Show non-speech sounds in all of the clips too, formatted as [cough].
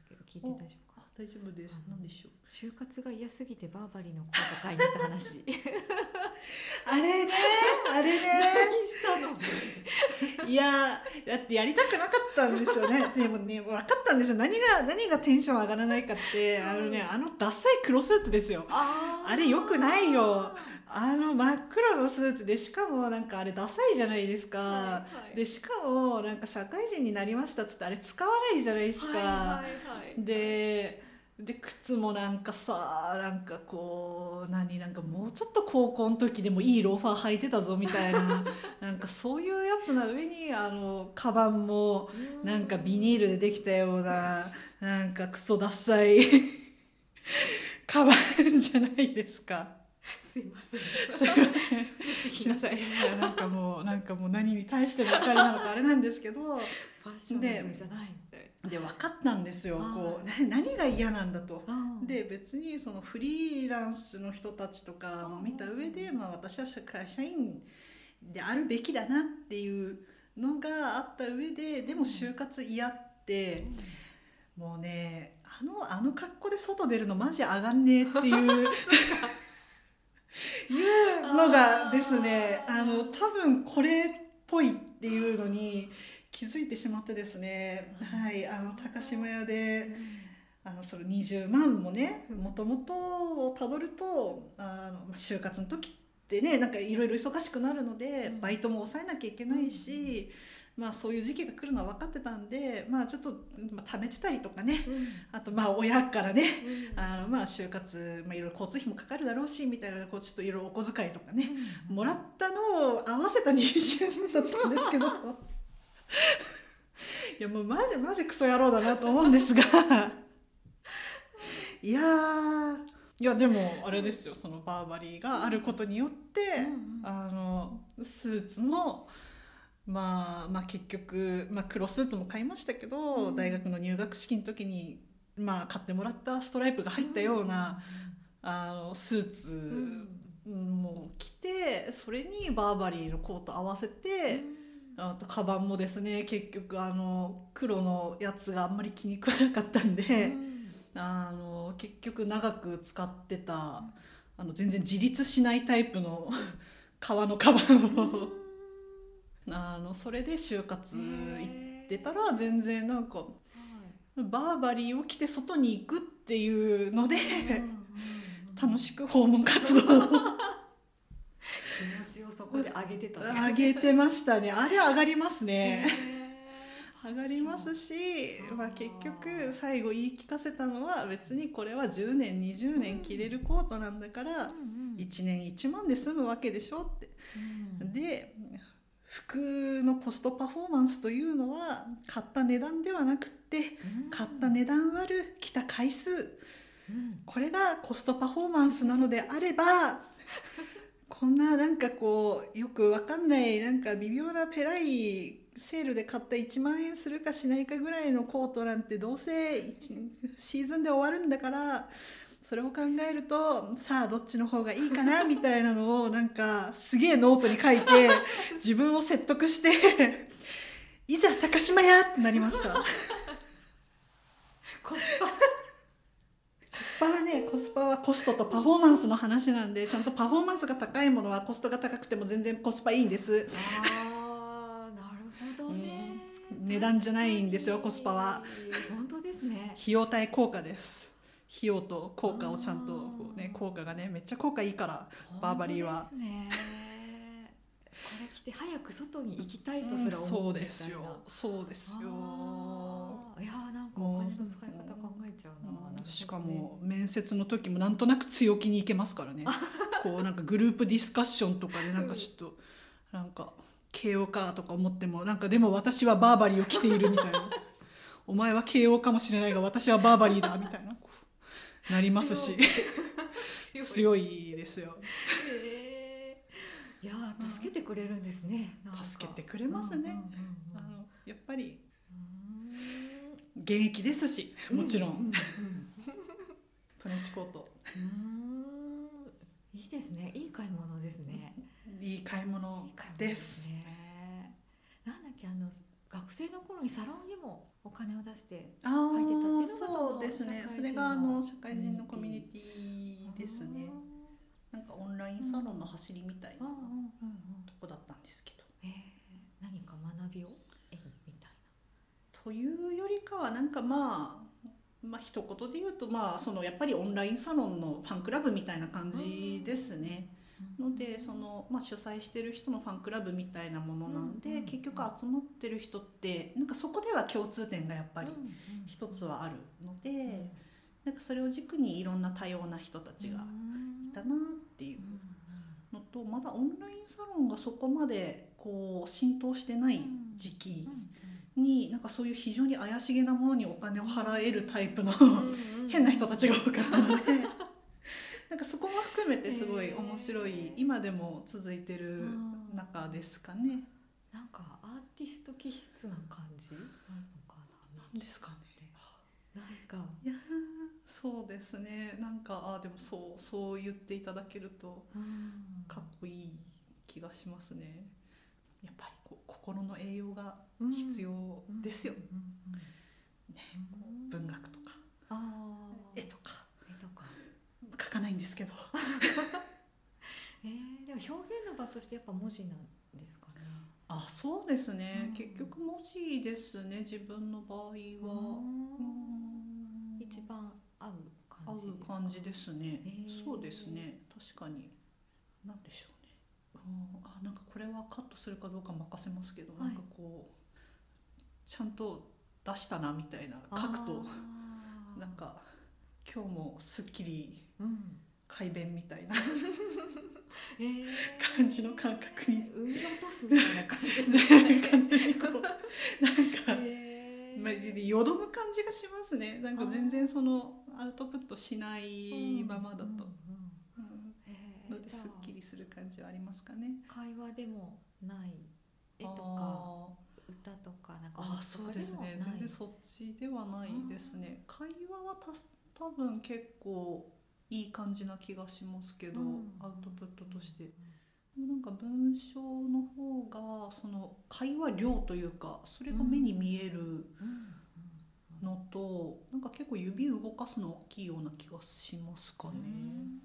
ですけど聞いて大丈夫か大丈夫です。何でしょう？就活が嫌すぎてバーバリーのコート買いに行った話。[laughs] あれねあれね。[laughs] 何したの？いやだってやりたくなかったんですよね。[laughs] でもね分かったんですよ。何が何がテンション上がらないかって。あのねあのダッサい黒スーツですよ。あれよくないよあの真っ黒のスーツでしかもなんかあれダサいじゃないですか、はいはい。でしかもなんか社会人になりましたっつってあれ使わないじゃないですか、はいでで靴もなんかさなんかこう何なんかもうちょっと高校の時でもいいローファー履いてたぞみたいな [laughs] なんかそういうやつな上にあのカバンもうん。なんかビニールでできたようななんかクソダッサい [laughs] カバンじゃないですか。[laughs] すいません。すいません。[laughs] すいません。いやなんかもうなんかもう何に対しての怒りなのかあれなんですけど、ファッショナルじゃないみたいで分かったんですよ。はいこうな何が嫌なんだと。なで別にそのフリーランスの人たちとかも見た上で、まあ、私は会社員であるべきだなっていうのがあった上ででも就活嫌ってもうねあのあの格好で外出るのマジ上がんねえっていう [laughs] いうのがですねあの多分これっぽいっていうのに気づいてしまってですねはいあの高島屋で。あのその20万もねうんもともとをたどるとあのまあ就活の時ってねなんかいろいろ忙しくなるので、うんバイトも抑えなきゃいけないし、まあ、そういう時期が来るのは分かってたんで、まあ、ちょっと、まあ、貯めてたりとかね。うん。あとまあ親からね。うん。あのまあ就活、まあ、いろいろ交通費もかかるだろうしみたいなこうちょっといろいろお小遣いとかね。もらったのを合わせた20万だったんですけど。[laughs] いやもうマジマジクソ野郎だなと思うんですが。[laughs] いやー。いやでもあれですよ。そのバーバリーがあることによって、うんうん。あのスーツも。まあ、まあ結局、まあ、黒スーツも買いましたけど、うん。大学の入学式の時に、まあ、買ってもらったストライプが入ったような、あのスーツうんも着てそれにバーバリーのコート合わせて、あとカバンもですね結局あの黒のやつがあんまり気に食わなかったんで、あの結局長く使ってたあの全然自立しないタイプの [laughs] 革のカバンをあのそれで就活行ってたら全然なんかバーバリーを着て外に行くっていうので楽しく訪問活動。を気持ちをそこで上げてた。上げてましたね。あれ上がりますね。上がりますし、まあ、結局最後言い聞かせたのは別にこれは10年20年着れるコートなんだからうんうん。1年1万で済むわけでしょって。うん。で服のコストパフォーマンスというのは買った値段ではなくって買った値段割る着た回数。うん。これがコストパフォーマンスなのであれば [laughs] こんななんかこうよくわかんないなんか微妙なペライセールで買った1万円するかしないかぐらいのコートなんてどうせ一シーズンで終わるんだからそれを考えるとさあどっちの方がいいかな [laughs] みたいなのをなんかすげえノートに書いて [laughs] 自分を説得して [laughs] いざ高島屋ってなりました。コスパ。コスパはねコスパはコストとパフォーマンスの話なんでちゃんとパフォーマンスが高いものはコストが高くても全然コスパいいんです。あーなるほどね、値段じゃないんですよコスパは。本当ですね。費用対効果です費用と効果をちゃんとこうね効果がねめっちゃ効果いいからバーバリーは。これ着て早く外に行きたいとすらそ思うみたいな、うですよ。そうですよ。いやーなんかお金の使い方考えちゃうな。なるほどね。しかも面接の時もなんとなく強気にいけますからね。[laughs] こうなんかグループディスカッションとかでなんかちょっとなんか慶応かとか思ってもなんかでも私はバーバリーを着ているみたいな。[laughs] お前は慶応かもしれないが私はバーバリーだみたいななりますし。[laughs] 強いですよ。へー。いやー助けてくれるんですね。助けてくれますね。あのやっぱりう現役ですしもちろうんうんトレンチコート。いいですね。いい買い物ですね。いい買い物いい買い物ですね。なんだっけあの学生の頃にサロンにもお金を出してあ入ってたっていうのはそそうですね。それがあの社会人のコミュニティですね。なんかオンラインサロンの走りみたいなとこだったんですけど。えー何か学びを得るみたいというよりかはなんかまあまあ一言で言うとまあそのやっぱりオンラインサロンのファンクラブみたいな感じですね。なのでその、まあ、主催してる人のファンクラブみたいなものなんで、結局集まってる人ってなんかそこでは共通点がやっぱり一つはあるので、なんかそれを軸にいろんな多様な人たちがいたなっていうのとまだオンラインサロンがそこまでこう浸透してない時期になんかそういう非常に怪しげなものにお金を払えるタイプの [laughs] 変な人たちが多かったのでなんかそこも含めてすごい面白い今でも続いてる中ですかね。なんかアーティスト気質な感じ？なのかな？なんですかね。なんかいやー。そうですね。なんかあでもそうそう言っていただけるとうん。かっこいい気がしますね。やっぱりこう心の栄養がうん。必要ですよ、ね。うん文学とかあー絵とか絵とか書かないんですけど。[laughs] えー、でも表現の場としてやっぱ文字なんですかね。あそうですね、うん。結局文字ですね自分の場合は、うん。一番合う合感じですかう感じですね、へー。そうですね。確かに。何でしょうね、うん、あなんかこれはカットするかどうか任せますけど、はい。なんかこうちゃんと出したなみたいな書くと。なんか今日もすっきりうん。快便みたいなえー、感じの感覚に産み落とすみたいな感じなんかねこうなんか、えー。まあ、よどむ感じがしますね。なんか全然そのアウトプットしないままだと、うんすっきりする感じはありますかね。会話でもない絵とかあ歌とかなんかーあーそうですね。全然そっちではないですね。会話はた多分結構いい感じな気がしますけど、うん。アウトプットとして。なんか文章の方がその会話量というかそれが目に見えるのと、なんか結構指動かすの大きいような気がしますかね。うん。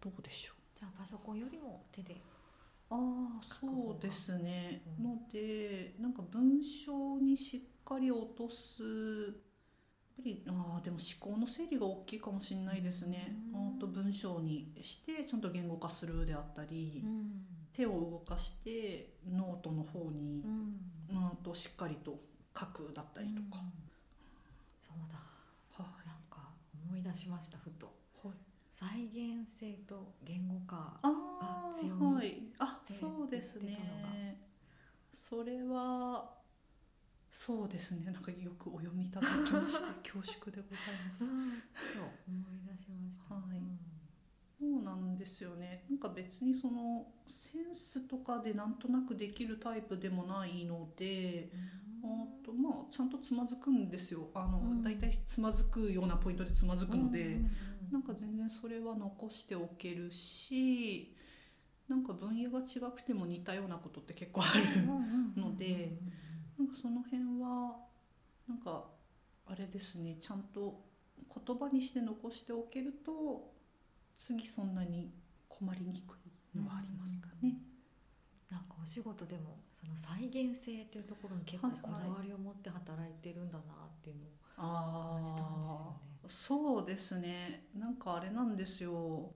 どうでしょう。じゃあパソコンよりも手で。ああそうですね、うん。のでなんか文章にしっかり落とすぱりあーでも思考の整理が大きいかもしれないですね、うん。あと文章にしてちゃんと言語化するであったり、ん。手を動かしてノートの方にう、ん。うん、としっかりと書くだったりとか、そうだ。はなんか思い出しましたふと。い、はい、再現性と言語化あああ強みはい。あそうですね。それはそうですね。なんかよくお読みいただきまして恐縮でございます。[laughs] うんそう思い出しました。はい。うん。そうなんですよね。なんか別にそのセンスとかでなんとなくできるタイプでもないのであとまあちゃんとつまずくんですよ。あの、うん。だいたいつまずくようなポイントでつまずくので、うんうんうんなんか全然それは残しておけるしなんか分野が違くても似たようなことって結構あるのでなんかその辺はなんかあれですねちゃんと言葉にして残しておけると次そんなに困りにくいのはありますかね。なんかお仕事でもその再現性っていうところに結構こだわりを持って働いてるんだなっていうのをあ感じたんですよあね。そうですね。なんかあれなんですよ。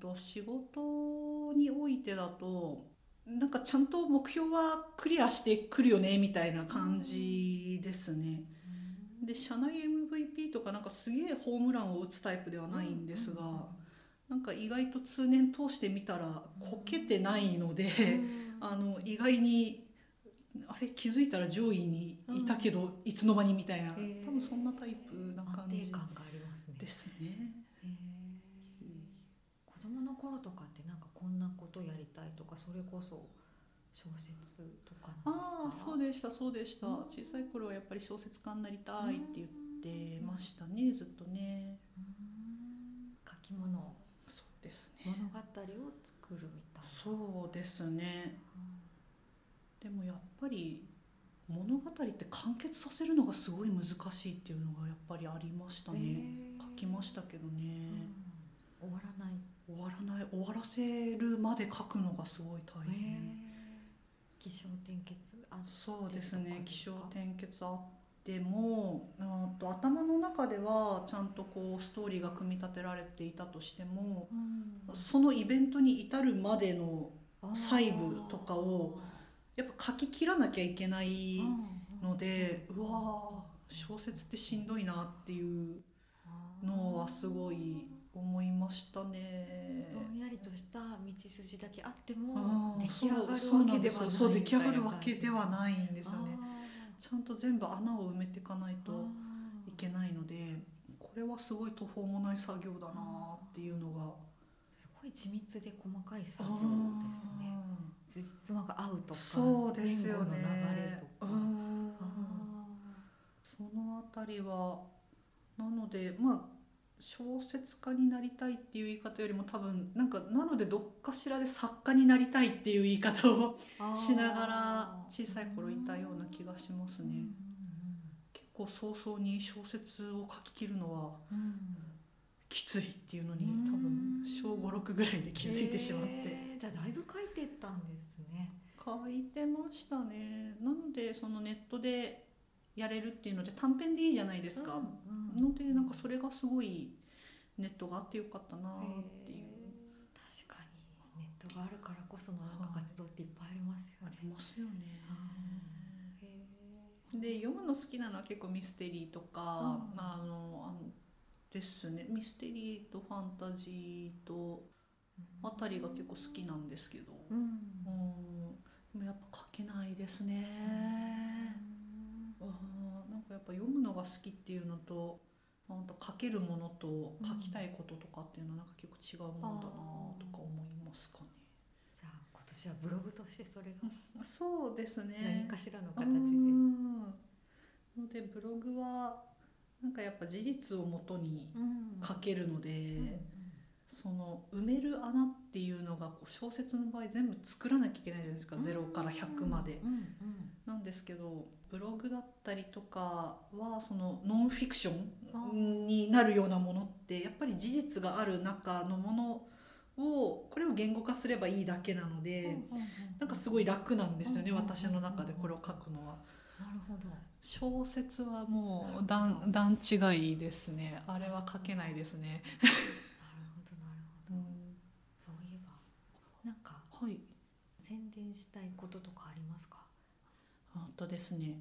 と仕事においてだとちゃんと目標はクリアしてくるよねみたいな感じですね。で社内 MVP とかなんかすげえホームランを打つタイプではないんですが、なんか意外と通年通してみたらこけてないので、あの意外にあれ気づいたら上位にいたけど、いつの間にみたいな、多分そんなタイプな安感じ定感がありますね。ですね。子供の頃とかってなんかこんなことやりたいとかそれこそ小説とかなんですか？ああそうでしたそうでした、うん。小さい頃はやっぱり小説家になりたいって言ってましたね、ずっとね。うん。書き物。そうですね。物語を作るみたいな。そうですね。でもやっぱり物語って完結させるのがすごい難しいっていうのがやっぱりありましたね、書きましたけどね、うん。終わらない。終わらない。終わらせるまで書くのがすごい大へ変、ー気象転結あそうですね気象転結あってもあと頭の中ではちゃんとこうストーリーが組み立てられていたとしてもそのイベントに至るまでの細部とかをやっぱ書き切らなきゃいけないのでうわー小説ってしんどいなっていうのはすごい思いましたね。ぼんやりとした道筋だけあっても出来上がるわけではないそう出来上がるわけではいないんですよね。ちゃんと全部穴を埋めていかないといけないのでこれはすごい途方もない作業だなっていうのが。すごい緻密で細かい作業ですね。あつじつまが合うとーかそうですよね。流れとか。そのあたりはなのでまあ小説家になりたいっていう言い方よりも多分なんかなのでどっかしらで作家になりたいっていう言い方をー。しながら小さい頃いたような気がしますね。結構早々に小説を書き切るのはきついっていうのにうん多分小56ぐらいで気づいてしまって。じゃあだいぶ書いてったんですね。書いてましたね。なのでそのネットでやれるっていうので短編でいいじゃないですか、うんうん。のでなんかそれがすごいネットがあってよかったなっていう。確かにネットがあるからこそのなんか活動っていっぱいありますよあねりますよね。で読むの好きなのは結構ミステリーとか、うん。あのあのですね。ミステリーとファンタジーとあたりが結構好きなんですけど、うん。うん、でもやっぱ書けないですね、ぱ読むのが好きっていうのとあと書けるものと書きたいこととかっていうのはなんか結構違うものだなとか思いますかね。じゃあ今年はブログとしてそれが [laughs] そうですね。何かしらのう形で。ん。のでブログはなんかやっぱ事実をもとに書けるので、その埋める穴っていうのがこう小説の場合全部作らなきゃいけないじゃないですか、0から100まで。うんうんなんですけどブログだったりとかはそのノンフィクションになるようなものってやっぱり事実がある中のものをこれを言語化すればいいだけなので、なんかすごい楽なんですよね、うん私の中でこれを書くのは。なるほど。小説はもう段段違いですね。あれは書けないですね。なるほどなるほどそういえばなんかはいしたいこととかありますか？あとですね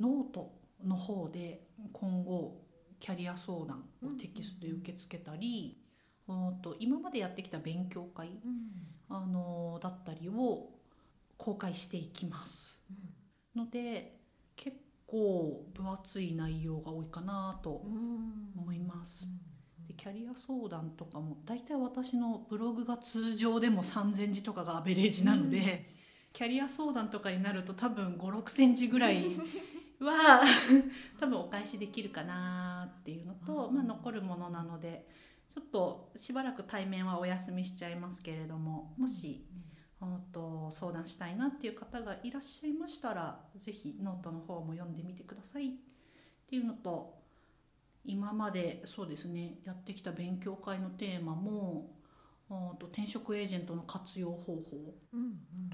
ノートの方で今後キャリア相談をテキストで受け付けたり、あと今までやってきた勉強会あのだったりを公開していきます。ので結構分厚い内容が多いかなと思います。でキャリア相談とかも大体私のブログが通常でも3,000字とかがアベレージなので、キャリア相談とかになると多分56センチぐらいは多分お返しできるかなっていうのと、うん。まあ、残るものなのでちょっとしばらく対面はお休みしちゃいますけれどももし、あと相談したいなっていう方がいらっしゃいましたら是非ノートの方も読んでみてくださいっていうのと今までそうですねやってきた勉強会のテーマもあと転職エージェントの活用方法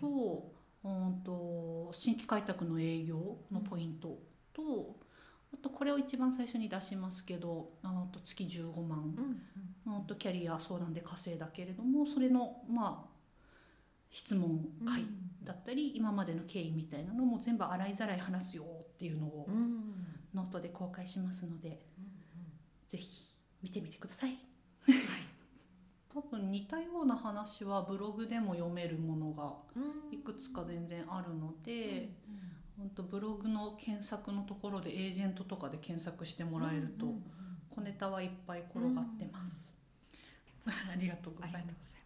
と,、うん、と新規開拓の営業のポイントと、あとこれを一番最初に出しますけどあと月15万、うん、とキャリア相談で稼いだけれどもそれのまあ質問会だったり、今までの経緯みたいなのも全部洗いざらい話すよっていうのをノートで公開しますので、ぜひ見てみてください。多分似たような話はブログでも読めるものがいくつか全然あるので、本当ブログの検索のところでエージェントとかで検索してもらえると、小ネタはいっぱい転がってます。[laughs] ありがとうございます。